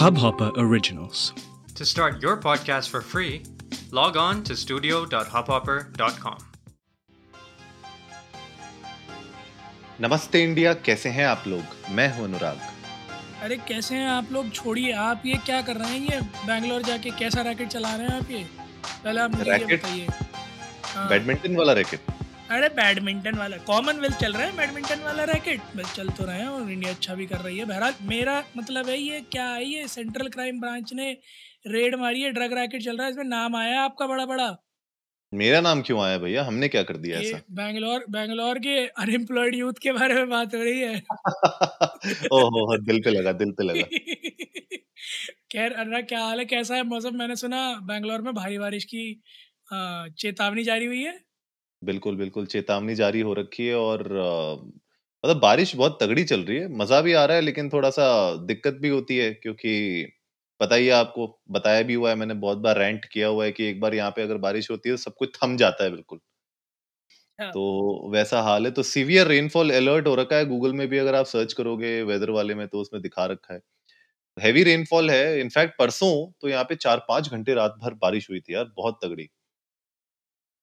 Hubhopper Originals. To start your podcast for free, log on to studio.hubhopper.com. नमस्ते India कैसे हैं आप लोग? मैं हूँ अनुराग। अरे कैसे हैं आप लोग? छोड़िए आप ये क्या कर रहे हैं ये? बैंगलोर जाके कैसा रैकेट चला रहे हैं आप ये? पहले आप मुझे ये रैकेट? बताइए। हाँ, बैडमिंटन वाला रैकेट? अरे बैडमिंटन वाला कॉमनवेल्थ चल रहा है बैडमिंटन वाला रैकेट। बस चल तो रहे हैं और इंडिया अच्छा भी कर रही है। बहरहाल मेरा मतलब है ये क्या है ये सेंट्रल क्राइम ब्रांच ने रेड मारी है ड्रग रैकेट चल रहा है इसमें नाम आया है आपका बड़ा बड़ा मेरा नाम क्यों आया भैया? हमने क्या कर दिया ऐसा? बैंगलोर बैंगलोर के अनएम्प्लॉयड यूथ के बारे में बात हो रही है। ओहो दिल पे लगा दिल पे लगा। खैर अनुराग क्या हाल है? कैसा है मौसम? मैंने सुना बैंगलोर में भारी बारिश की चेतावनी जारी हुई है। बिल्कुल बिल्कुल चेतावनी जारी हो रखी है और अ, मतलब बारिश बहुत तगड़ी चल रही है मज़ा भी आ रहा है लेकिन थोड़ा सा दिक्कत भी होती है क्योंकि पता ही है आपको बताया भी हुआ है मैंने बहुत बार रेंट किया हुआ है कि एक बार यहाँ पे अगर बारिश होती है तो सब कुछ थम जाता है बिल्कुल। हाँ। तो वैसा हाल है तो सीवियर रेनफॉल अलर्ट हो रखा है गूगल में भी अगर आप सर्च करोगे वेदर वाले में तो उसमें दिखा रखा है। हैवी रेनफॉल है इनफैक्ट परसों तो यहाँ पे चार पाँच घंटे रात भर बारिश हुई थी यार बहुत तगड़ी।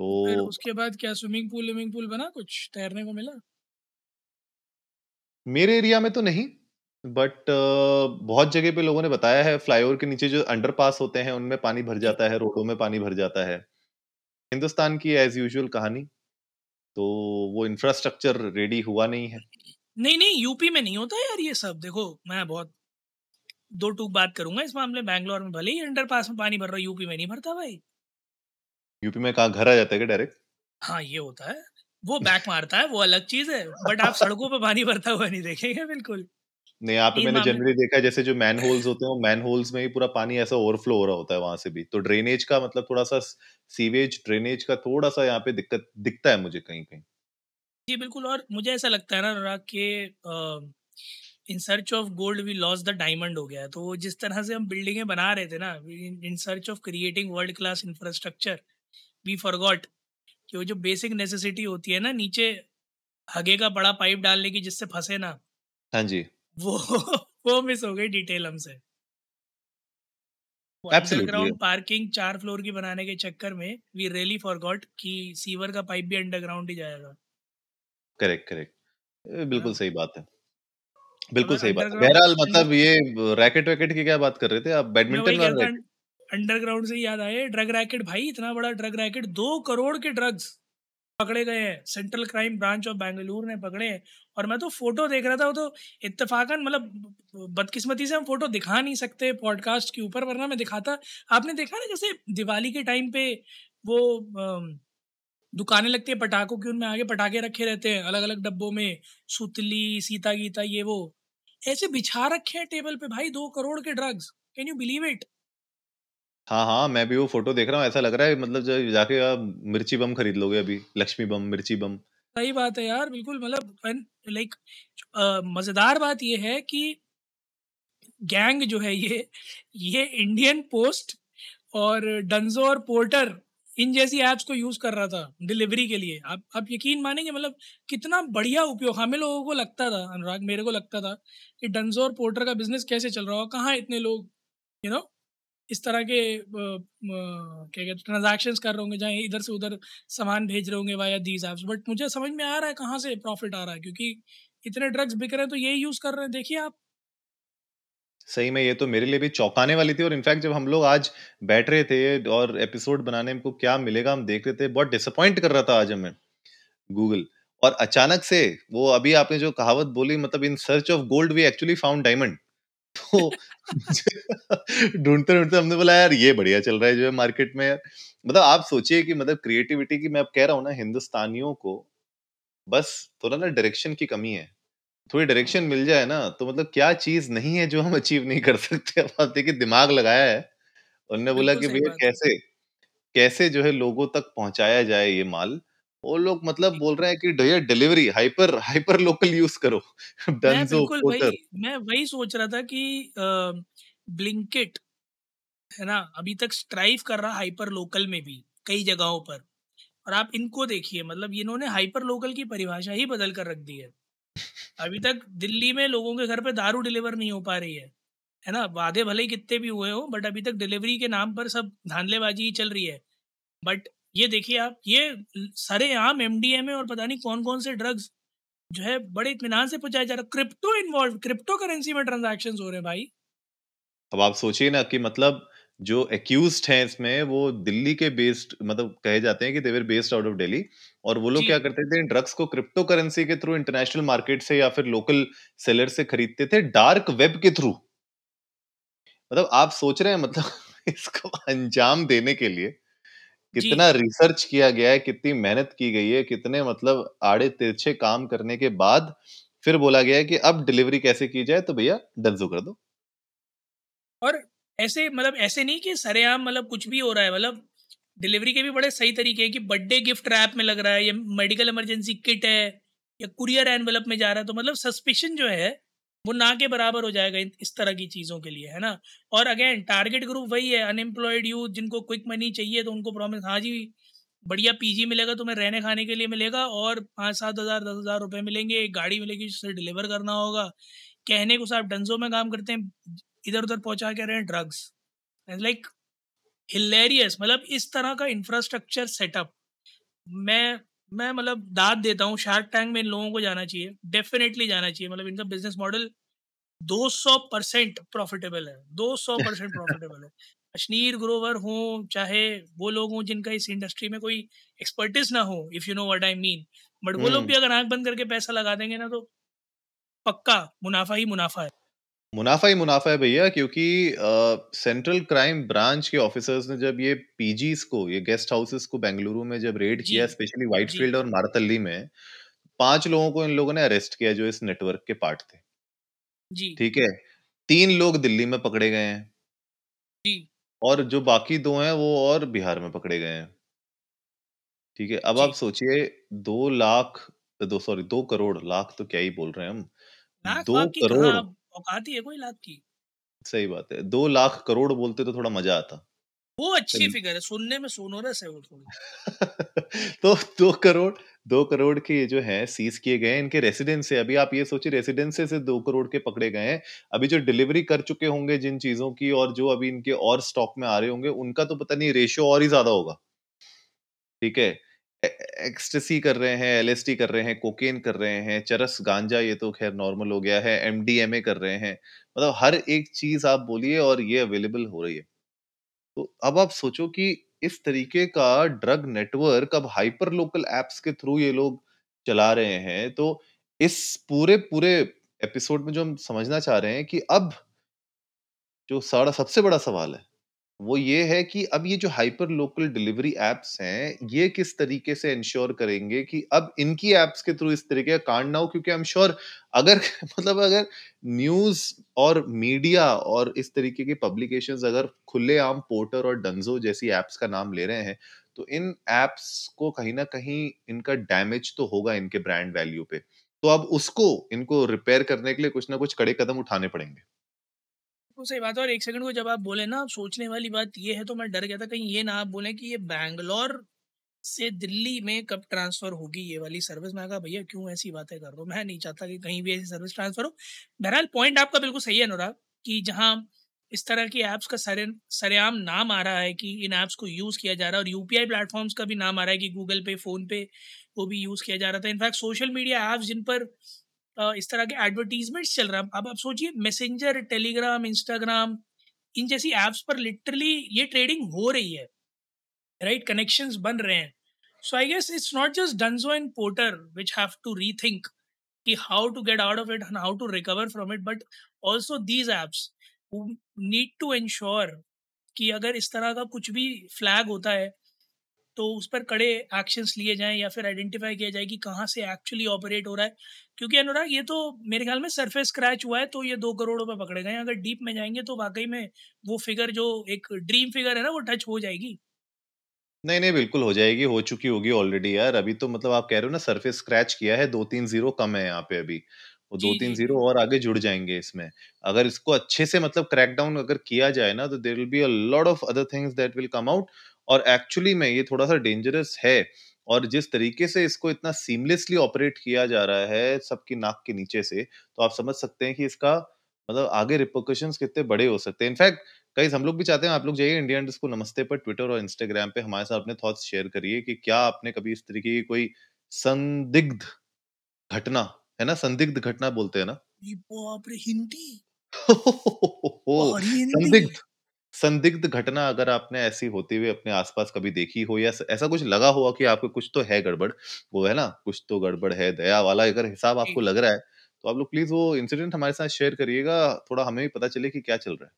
फिर तो उसके बाद क्या स्विमिंग पूल स्विमिंग पूल बना कुछ तैरने को मिला? मेरे एरिया में तो नहीं बट uh, बहुत जगह पे लोगों ने बताया है फ्लाईओवर के नीचे जो अंडरपास होते हैं उनमें पानी भर जाता है रोडों में पानी भर जाता है। हिंदुस्तान की एज यूजुअल कहानी तो वो इंफ्रास्ट्रक्चर रेडी हुआ नहीं है। नहीं नहीं यूपी में नहीं होता यार ये सब देखो मैं बहुत दो टूक बात करूँगा इस मामले बैंगलोर में भले ही अंडरपास में पानी भर रहा यूपी में नहीं भरता भाई। यूपी में कहाँ घर आ जाता है क्या डायरेक्ट? हाँ ये होता है। वो बैक मारता है वो अलग चीज़ है बट आप सड़कों पे पानी भरता हुआ नहीं देखेंगे बिल्कुल। नहीं यहाँ पे मैंने जनरली देखा है जैसे जो मैन होल्स होते हैं वो मैन होल्स में ही पूरा पानी ऐसा ओवरफ्लो हो रहा होता है वहाँ से भी। तो ड्रेनेज का मतलब थोड़ा सा सीवेज ड्रेनेज का थोड़ा सा यहाँ पे दिक्कत दिखता है मुझे कहीं कहीं। जी बिल्कुल और मुझे ऐसा लगता है ना अनुराग के in search of gold we loss the diamond हो गया है। तो जिस तरह से हम बिल्डिंगें बना रहे थे ना in search of creating world class infrastructure we forgot कि वो जो बेसिक नेसेसिटी होती है ना नीचे हगे का बड़ा पाइप डालने की जिससे फंसे ना हाँ जी। वो वो मिस हो गई डिटेल हमसे। अंडरग्राउंड पार्किंग चार फ्लोर की बनाने के चक्कर में वी रियली फॉरगॉट कि सीवर का पाइप भी अंडरग्राउंड ही जाएगा। करेक्ट करेक्ट बिल्कुल हाँ। सही बात है। बिल्कुल सही बात बहरहाल मतलब ये रैकेट वैकेट की क्या बात कर रहे थे आप? बैडमिंटन अंडरग्राउंड से याद आए, ड्रग रैकेट। भाई, इतना बड़ा ड्रग रैकेट, दो करोड़ के ड्रग्स पकड़े गए हैं। Central crime branch of Bengaluru ने पकड़े हैं। और मैं तो फ़ोटो देख रहा था, वो तो इत्तेफाकन मतलब बदकिस्मती से हम फ़ोटो दिखा नहीं सकते पॉडकास्ट के ऊपर, वरना मैं दिखाता। आपने देखा ना, जैसे दिवाली के टाइम पे वो दुकानें लगती है पटाखों की, उनमें आगे पटाखे रखे रहते हैं अलग अलग डब्बों में, सुतली, सीता गीता, ये वो। ऐसे बिछा रखे हैं टेबल पे, भाई, दो करोड़ के drugs. Can you believe it हाँ हाँ मैं भी वो फ़ोटो देख रहा हूँ, ऐसा लग रहा है मतलब जो जाके आप मिर्ची बम खरीद लोगे अभी, लक्ष्मी बम, मिर्ची बम। सही बात है यार, बिल्कुल मतलब लाइक मज़ेदार बात ये है कि गैंग जो है ये ये इंडियन पोस्ट और डंजो और पोर्टर इन जैसी ऐप्स को यूज़ कर रहा था डिलीवरी के लिए। आप आप यकीन मानेंगे मतलब कितना बढ़िया उपयोग, हमें लोगों को लगता था, अनुराग, मेरे को लगता था कि डंजो और पोर्टर का बिज़नेस कैसे चल रहा होगा, कहाँ इतने लोग यू नो इस तरह के अ, अ, क्या कहते हैं ट्रांजैक्शंस कर रहे होंगे जहाँ इधर से उधर सामान भेज रहे होंगे वाया दीज ऐप्स बट मुझे समझ में आ रहा है कहाँ से प्रॉफिट आ रहा है क्योंकि इतने ड्रग्स बिक रहे हैं तो यही यूज़ कर रहे हैं। देखिए आप। सही में ये तो मेरे लिए भी चौंकाने वाली थी और इनफैक्ट जब हम लोग आज बैठ रहे थे और एपिसोड बनाने में को क्या मिलेगा हम देख रहे थे बहुत डिसअपॉइंट कर रहा था आज हमें गूगल और अचानक से वो अभी आपने जो कहावत बोली मतलब in search of gold we actually found diamond तो ढूंढते ढूंढते हमने बोला यार ये बढ़िया चल रहा है जो है मार्केट में यार। मतलब आप सोचिए कि मतलब क्रिएटिविटी की मैं अब कह रहा हूँ ना हिंदुस्तानियों को बस थोड़ा ना डायरेक्शन की कमी है। थोड़ी डायरेक्शन मिल जाए ना तो मतलब क्या चीज़ नहीं है जो हम अचीव नहीं कर सकते? अब आप देखिए दिमाग लगाया है। उन्होंने बोला बिल्कुल कि सही भैया बात है। कैसे कैसे जो है लोगों तक पहुँचाया जाए ये माल? वो लोग मतलब बोल रहे हैं कि भैया delivery hyper hyper local use करो। मैं डंजो बिल्कुल वही मैं वही सोच रहा था कि ब्लिंकिट है ना? अभी तक स्ट्राइव कर रहा हाइपर लोकल में भी कई जगहों पर। और आप इनको देखिए मतलब इन्होंने हाइपर लोकल की परिभाषा ही बदल कर रख दी है। अभी तक दिल्ली में लोगों के घर पे दारू डिलीवर नहीं हो पा रही है है ना? वादे भले ही कितने भी हुए हो बट अभी तक डिलीवरी के नाम पर सब धांधलेबाजी ही चल रही है। बट ये देखिए आप ये सरे आम एम और पता नहीं कौन कौन से ड्रग्स जो है बड़े इतमान से पहुँचाया जा रहा है। क्रिप्टो इन्वॉल्व क्रिप्टो करेंसी में ट्रांजेक्शन हो रहे हैं भाई। अब आप सोचिए ना कि मतलब जो एक्यूज हैं इसमें वो दिल्ली के बेस्ड मतलब कहे जाते हैं कि they were based out of Delhi और वो लोग क्या करते थे ड्रग्स को क्रिप्टो करेंसी के थ्रू इंटरनेशनल मार्केट से या फिर लोकल सेलर से खरीदते थे डार्क वेब के थ्रू मतलब आप सोच रहे हैं मतलब इसको अंजाम देने के लिए कितना रिसर्च किया गया है कितनी मेहनत की गई है कितने मतलब आड़े तिरछे काम करने के बाद फिर बोला गया है कि अब डिलीवरी कैसे की जाए तो भैया डंजो कर दो। और ऐसे मतलब ऐसे नहीं कि सरेआम मतलब कुछ भी हो रहा है मतलब डिलीवरी के भी बड़े सही तरीके हैं कि बर्थडे गिफ्ट रैप में लग रहा है या मेडिकल इमरजेंसी किट है या कुरियर एनवेलप में जा रहा है तो मतलब सस्पिशन जो है वो ना के बराबर हो जाएगा इस तरह की चीज़ों के लिए, है ना? और अगेन टारगेट ग्रुप वही है अनएम्प्लॉयड यूथ जिनको क्विक मनी चाहिए तो उनको प्रॉमिस हाँ जी, बढ़िया पीजी मिलेगा तुम्हें रहने खाने के लिए मिलेगा और पाँच सात हज़ार, दस हज़ार रुपये मिलेंगे, एक गाड़ी मिलेगी जिससे डिलीवर करना होगा। कहने को साहब डंजो में काम करते हैं, इधर उधर पहुँचा के रहे हैं ड्रग्स लाइक हिलेरियस मतलब इस तरह का इंफ्रास्ट्रक्चर सेटअप मैं मैं मतलब दाद देता हूँ शार्क टैंक में इन लोगों को जाना चाहिए डेफिनेटली जाना चाहिए। मतलब इनका बिज़नेस मॉडल 200 परसेंट प्रॉफिटेबल है 200 परसेंट प्रॉफिटेबल है। अश्नीर ग्रोवर हो चाहे वो लोग हों जिनका इस इंडस्ट्री में कोई एक्सपर्टिस ना हो if you know what I mean but वो लोग भी अगर आँख बंद करके पैसा लगा देंगे ना तो पक्का मुनाफा ही मुनाफा है। मुनाफा ही मुनाफा है भैया क्योंकि सेंट्रल क्राइम ब्रांच के ऑफिसर्स ने जब ये पीजीज को ये गेस्ट हाउसेस को बेंगलुरु में जब रेड किया स्पेशली व्हाइटफील्ड और मारतल्ली में पाँच लोगों को इन लोगों ने अरेस्ट किया जो इस नेटवर्क के पार्ट थे। जी। ठीक है? तीन लोग दिल्ली में पकड़े गए हैं। जी। और जो बाकी दो हैं वो और बिहार में पकड़े गए हैं। ठीक है? अब आप सोचिए दो लाख दो सॉरी दो करोड़ लाख तो क्या ही बोल रहे हैं हम। दो करोड़ औकात ही है कोई लाख की। सही बात है दो लाख करोड़ बोलते तो थोड़ा मज़ा आता। वो अच्छी फिगर है सुनने में सोनोरस है वो थोड़ी। तो दो करोड़ दो करोड़ के ये जो है सीज किए गए इनके रेसिडेंस से। अभी आप ये सोचिए रेसिडेंस से दो करोड़ के पकड़े गए हैं। अभी जो डिलीवरी कर चुके होंगे जिन चीज़ों की और जो अभी इनके और स्टॉक में आ रहे होंगे उनका तो पता नहीं रेशियो और ही ज़्यादा होगा। ठीक है? एक्सटेसी कर रहे हैं एलएसटी कर रहे हैं कोकेन कर रहे हैं, चरस, गांजा, ये तो खैर नॉर्मल हो गया है एमडीएमए कर रहे हैं। मतलब हर एक चीज़ आप बोलिए और ये अवेलेबल हो रही है। तो अब आप सोचो कि इस तरीके का ड्रग नेटवर्क अब हाइपर लोकल एप्स के थ्रू ये लोग चला रहे हैं तो इस पूरे पूरे एपिसोड में जो हम समझना चाह रहे हैं कि अब जो सारा सबसे बड़ा सवाल है वो ये है कि अब ये जो हाइपर लोकल डिलीवरी एप्स हैं, ये किस तरीके से इंश्योर करेंगे कि अब इनकी एप्स के थ्रू इस तरीके का कांड ना हो? क्योंकि आई एम श्योर अगर मतलब अगर न्यूज़ और मीडिया और इस तरीके की पब्लिकेशंस अगर खुलेआम पोर्टर और डंजो जैसी एप्स का नाम ले रहे हैं तो इन एप्स को कहीं ना कहीं इनका डैमेज तो होगा इनके ब्रांड वैल्यू पे। तो अब उसको, इनको रिपेयर करने के लिए कुछ ना कुछ कड़े कदम उठाने पड़ेंगे। बिल्कुल सही बात है। और एक सेकंड को जब आप बोले ना सोचने वाली बात ये है तो मैं डर गया था कहीं ये ना आप बोले कि ये बैंगलोर से दिल्ली में कब ट्रांसफ़र होगी ये वाली सर्विस मैं कहा, भैया, क्यों ऐसी बातें कर रहा हूँ? मैं नहीं चाहता कि कहीं भी ऐसी सर्विस ट्रांसफ़र हो। बहरहाल पॉइंट आपका बिल्कुल सही है, अनुराग, कि जहाँ इस तरह की ऐप्स का सरे, सरेआम नाम आ रहा है कि इन ऐप्स को यूज़ किया जा रहा है, और यूपीआई प्लेटफॉर्म्स का भी नाम आ रहा है कि गूगल पे फ़ोन पे वो भी यूज़ किया जा रहा था। In fact social media apps जिन पर इस तरह के एडवर्टीजमेंट्स चल रहा है। अब आप सोचिए मैसेंजर टेलीग्राम इंस्टाग्राम इन जैसी एप्स पर लिटरली ये ट्रेडिंग हो रही है राइट कनेक्शंस बन रहे हैं। So I guess it's not just Dunzo and Porter which have to rethink कि how to get out of it and how to recover from it but also these apps need to ensure कि अगर इस तरह का कुछ भी flag होता है तो उस पर कड़े एक्शंस लिए जाएँ या फिर आइडेंटिफाई किया जाए कि कहाँ से एक्चुअली ऑपरेट हो रहा है। क्योंकि अनुराग ये तो मेरे ख्याल में सरफेस स्क्रैच हुआ है तो ये दो करोड़ रुपए पकड़े गए अगर डीप में जाएँगे तो वाकई में वो फिगर जो एक ड्रीम फिगर है ना वो टच हो जाएगी। नहीं नहीं बिल्कुल हो जाएगी हो चुकी होगी ऑलरेडी यार। अभी तो मतलब आप कह रहे हो ना सरफेस स्क्रैच किया है दो तीन ज़ीरो कम है यहाँ पे अभी। वो दो तीन ज़ीरो और आगे जुड़ जाएँगे इसमें। अगर इसको अच्छे से मतलब क्रैकडाउन अगर किया जाए ना तो there will be a lot of other things that will come out और एक्चुअली में ये थोड़ा सा डेंजरस है और जिस तरीके से इसको इतना सीमलेसली ऑपरेट किया जा रहा है सबकी नाक के नीचे से तो आप समझ सकते हैं कि इसका मतलब आगे रिपोर्केशन कितने बड़े हो सकते हैं। इनफैक्ट कई हम लोग भी चाहते हैं आप लोग जाइए इंडिया को नमस्ते पर ट्विटर और इंस्टाग्राम पे हमारे साथ अपने थॉट्स शेयर करिए कि क्या आपने कभी इस तरीके की कोई संदिग्ध घटना है ना? संदिग्ध घटना बोलते हैं ना? बाप रे हिंदी? संदिग्ध। संदिग्ध घटना अगर आपने ऐसी होती हुई अपने आसपास कभी देखी हो या ऐसा कुछ लगा हुआ कि आपको कुछ तो है गड़बड़ वो है ना कुछ तो गड़बड़ है दया वाला अगर हिसाब आपको लग रहा है तो आप लोग प्लीज़ वो इंसिडेंट हमारे साथ शेयर करिएगा थोड़ा हमें भी पता चले कि क्या चल रहा है।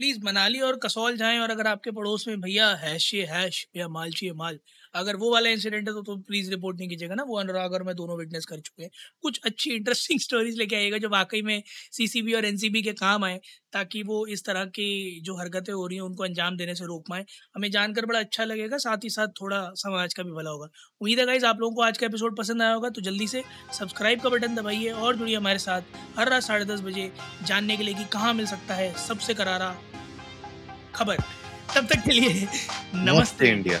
प्लीज़ मनाली और कसौल जाएँ और अगर आपके पड़ोस में भैया हैश ये हैश या माल चाहिए माल अगर वो वाला इंसिडेंट है तो, तो प्लीज़ रिपोर्ट नहीं कीजिएगा ना वो अनुराग और मैं दोनों विटनेस कर चुके हैं। कुछ अच्छी इंटरेस्टिंग स्टोरीज लेके आएगा जो वाकई में सीसीबी और एनसीबी के काम आए ताकि वो इस तरह की जो हरकतें हो रही हैं उनको अंजाम देने से रोक पाए। हमें जानकर बड़ा अच्छा लगेगा साथ ही साथ थोड़ा समाज का भी भला होगा। उम्मीद है गाइज़ आप लोगों को आज का एपिसोड पसंद आया होगा तो जल्दी से सब्सक्राइब का बटन दबाइए और जुड़िए हमारे साथ हर रात साढ़े दस बजे जानने के लिए कि कहाँ मिल सकता है सबसे करारा खबर। तब तक के लिए नमस्ते। इंडिया।